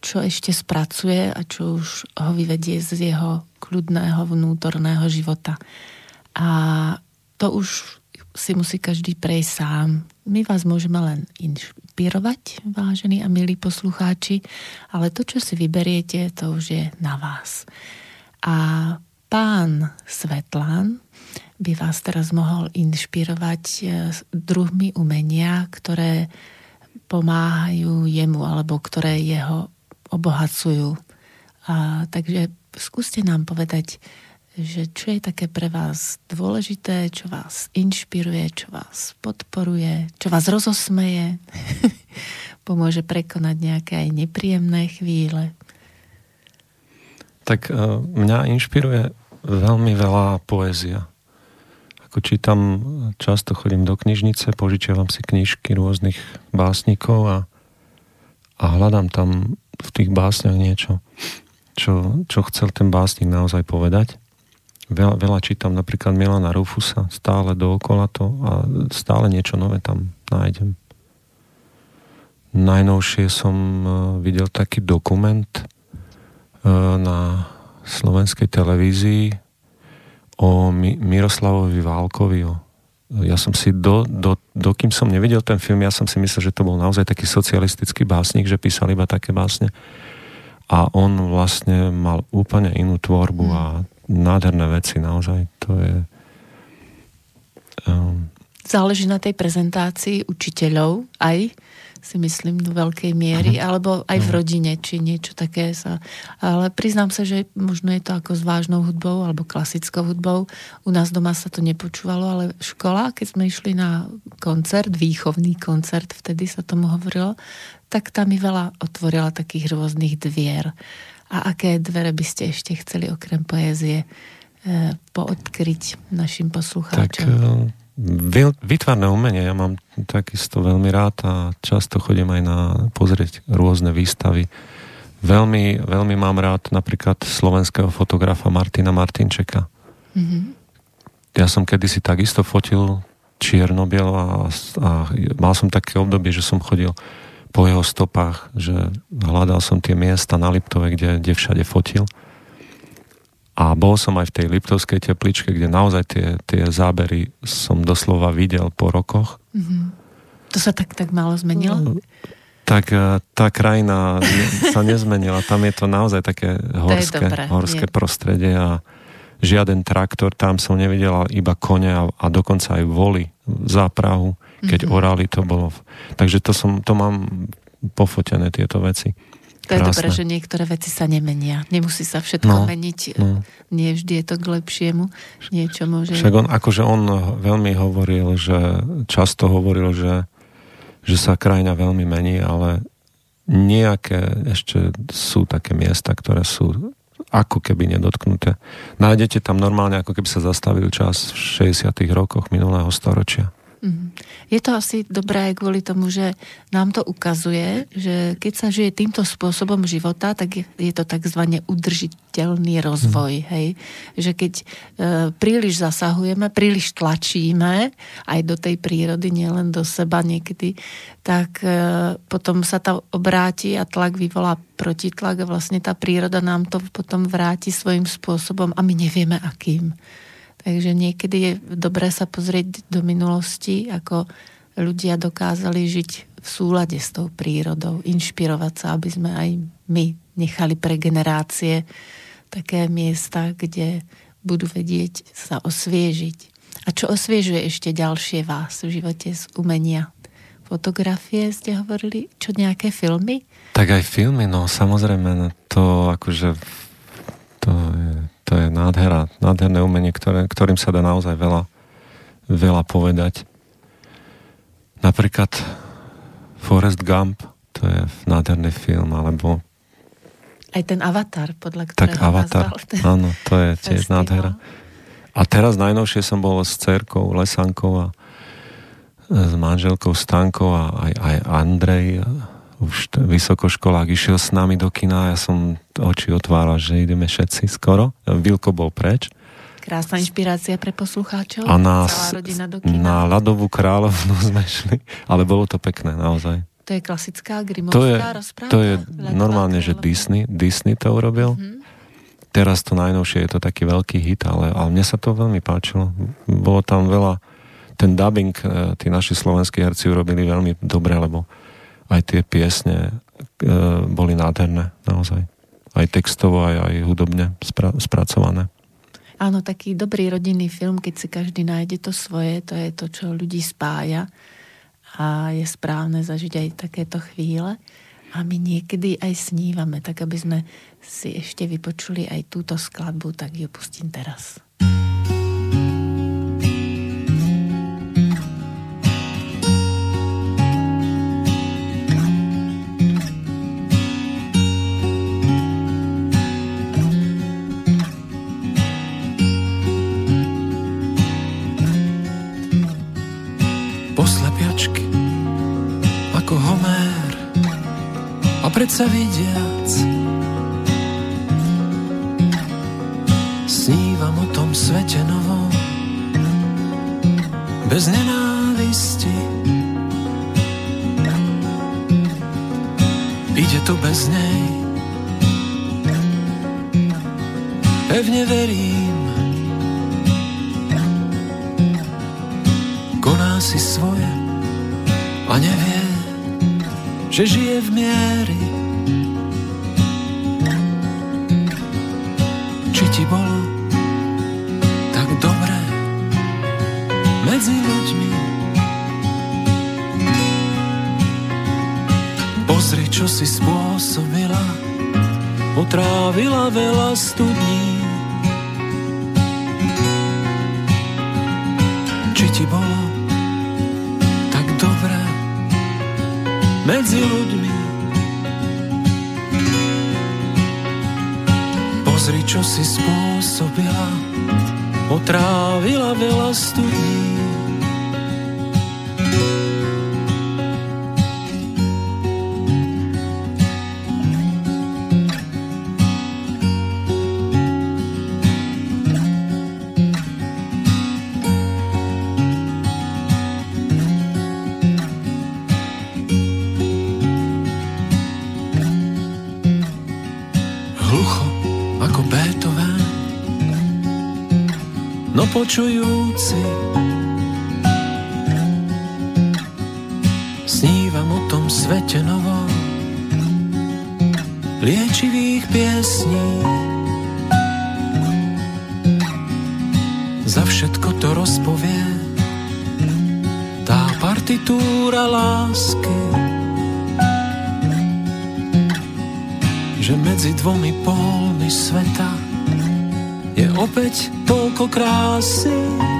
čo ešte spracuje a čo už ho vyvedie z jeho kľudného vnútorného života. A to už si musí každý prejsť sám. My vás môžeme len inšpirovať, vážení a milí poslucháči, ale to, čo si vyberiete, to už je na vás. A pán Svetlán by vás teraz mohol inšpirovať e, druhmi umenia, ktoré pomáhajú jemu alebo ktoré jeho obohacujú. A, takže skúste nám povedať, že čo je také pre vás dôležité, čo vás inšpiruje, čo vás podporuje, čo vás rozosmeje, pomôže prekonať nejaké aj nepríjemné chvíle. Tak e, mňa inšpiruje veľmi veľa poézia ako čítam, často chodím do knižnice, požičiavam si knižky rôznych básnikov a, a hľadám tam v tých básniach niečo, čo, čo chcel ten básnik naozaj povedať. Veľa, veľa čítam napríklad Milana Rufusa, stále dookola to a stále niečo nové tam nájdem. Najnovšie som e, videl taký dokument e, na slovenskej televízii o Mi- Miroslavovi Válkovi. O, ja som si, do, do, dokým som nevidel ten film, ja som si myslel, že to bol naozaj taký socialistický básnik, že písal iba také básne. A on vlastne mal úplne inú tvorbu hmm. a nádherné veci naozaj. To je... Um, Záleží na tej prezentácii učiteľov aj si myslím, do veľkej miery, uh-huh. alebo aj v mhm. rodine, či niečo také sa... Ale priznám sa, že možno je to ako s vážnou hudbou alebo klasickou hudbou. U nás doma sa to nepočúvalo, ale škola, keď sme išli na koncert, výchovný koncert, vtedy sa tomu hovorilo, tak tam mi veľa otvorila takých rôznych dvier. A aké dvere by ste ešte chceli okrem poézie eh, poodkryť našim poslucháčom? Tak, Vytvarné umenie ja mám takisto veľmi rád a často chodím aj na pozrieť rôzne výstavy. Veľmi, veľmi mám rád napríklad slovenského fotografa Martina Martinčeka. Mm-hmm. Ja som kedysi takisto fotil čierno a, a mal som také obdobie, že som chodil po jeho stopách, že hľadal som tie miesta na Liptove, kde, kde všade fotil. A bol som aj v tej Liptovskej tepličke, kde naozaj tie, tie zábery som doslova videl po rokoch. Mm-hmm. To sa tak, tak málo zmenilo? No, tak e, tá krajina sa nezmenila. Tam je to naozaj také horské, dobré, horské prostredie a žiaden traktor, tam som nevidela iba kone a, a dokonca aj voly za Prahu, keď mm-hmm. orali to bolo. Takže to, som, to mám pofotené tieto veci. To je dobré, že niektoré veci sa nemenia. Nemusí sa všetko no, meniť. No. Nie vždy je to k lepšiemu. Niečo môže... Však on, akože on veľmi hovoril, že často hovoril, že, že sa krajina veľmi mení, ale nejaké ešte sú také miesta, ktoré sú ako keby nedotknuté. Nájdete tam normálne, ako keby sa zastavil čas v 60. rokoch minulého storočia. Mm-hmm. Je to asi dobré aj kvôli tomu, že nám to ukazuje, že keď sa žije týmto spôsobom života, tak je, je to tzv. udržiteľný rozvoj. Mm. Hej? Že keď e, príliš zasahujeme, príliš tlačíme aj do tej prírody, nielen do seba niekedy, tak e, potom sa to obráti a tlak vyvolá protitlak a vlastne tá príroda nám to potom vráti svojim spôsobom a my nevieme akým. Takže niekedy je dobré sa pozrieť do minulosti, ako ľudia dokázali žiť v súlade s tou prírodou, inšpirovať sa, aby sme aj my nechali pre generácie také miesta, kde budú vedieť sa osviežiť. A čo osviežuje ešte ďalšie vás v živote z umenia? Fotografie ste hovorili? Čo nejaké filmy? Tak aj filmy, no samozrejme, no, to akože to je to je nádhera, nádherné umenie, ktoré, ktorým sa dá naozaj veľa, veľa povedať. Napríklad Forrest Gump, to je nádherný film, alebo aj ten Avatar, podľa ktorého Tak Avatar, áno, to je tiež nádhera. A teraz najnovšie som bol s cerkou Lesankou a s manželkou Stankou a aj, aj Andrej, už t- vysokoškolák, išiel s nami do kina a ja som oči otváral, že ideme všetci skoro. Vilko bol preč. Krásna inšpirácia pre poslucháčov. A na, na ľadovú kráľovnu sme šli, ale bolo to pekné, naozaj. To je klasická grimovská to je, rozpráva? To je normálne, že Disney, Disney to urobil. Mm-hmm. Teraz to najnovšie je to taký veľký hit, ale, ale mne sa to veľmi páčilo. Bolo tam veľa, ten dubbing, e, tí naši slovenskí herci urobili veľmi dobre, lebo aj tie piesne e, boli nádherné, naozaj. Aj textovo, aj, aj hudobne spra- spracované. Áno, taký dobrý rodinný film, keď si každý nájde to svoje, to je to, čo ľudí spája a je správne zažiť aj takéto chvíle. A my niekedy aj snívame, tak aby sme si ešte vypočuli aj túto skladbu, tak ju pustím teraz. Predsa vidiac. Snívam o tom svete novom Bez nenávisti. Ide to bez nej. Pevne verím. Koná si svoje a nevie že žije v miery. Či ti bolo tak dobré medzi ľuďmi? Pozri, čo si spôsobila, utrávila veľa studní. Či ti bolo medzi ľuďmi. Pozri, čo si spôsobila, otrávila veľa studní. Počujúci. Snívam o tom svete novom, liečivých piesní. Za všetko to rozpovie tá partitúra lásky. Že medzi dvomi polmi sveta je opäť toľko krasy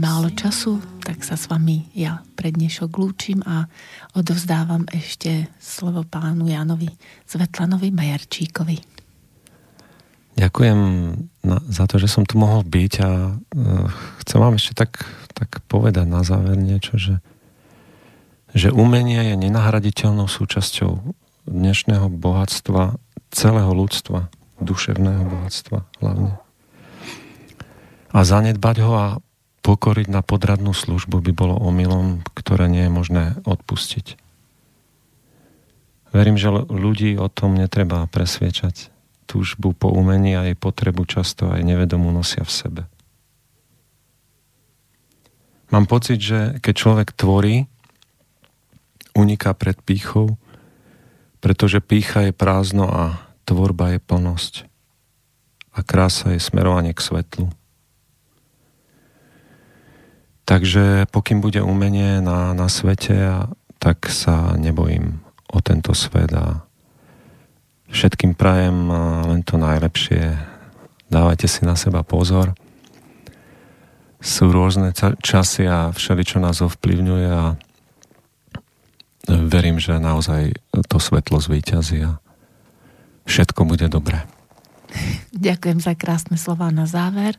málo času, tak sa s vami ja pre dnešok lúčim a odovzdávam ešte slovo pánu Janovi Svetlanovi Majarčíkovi. Ďakujem za to, že som tu mohol byť a uh, chcem vám ešte tak, tak povedať na záver niečo, že, že umenie je nenahraditeľnou súčasťou dnešného bohatstva celého ľudstva, duševného bohatstva hlavne. A zanedbať ho a pokoriť na podradnú službu by bolo omylom, ktoré nie je možné odpustiť. Verím, že ľudí o tom netreba presviečať. Túžbu po umení a jej potrebu často aj nevedomú nosia v sebe. Mám pocit, že keď človek tvorí, uniká pred pýchou, pretože pícha je prázdno a tvorba je plnosť. A krása je smerovanie k svetlu. Takže pokým bude umenie na, na svete, tak sa nebojím o tento svet a všetkým prajem len to najlepšie. Dávajte si na seba pozor. Sú rôzne časy a všeličo nás ovplyvňuje a verím, že naozaj to svetlo zvíťazí a všetko bude dobré. Ďakujem za krásne slova na záver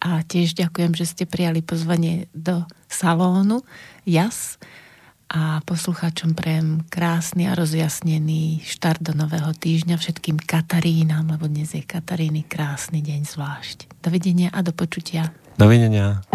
a tiež ďakujem, že ste prijali pozvanie do salónu JAS a poslucháčom prejem krásny a rozjasnený štart do nového týždňa všetkým Katarínam, lebo dnes je Kataríny krásny deň zvlášť. Dovidenia a do počutia. Dovidenia.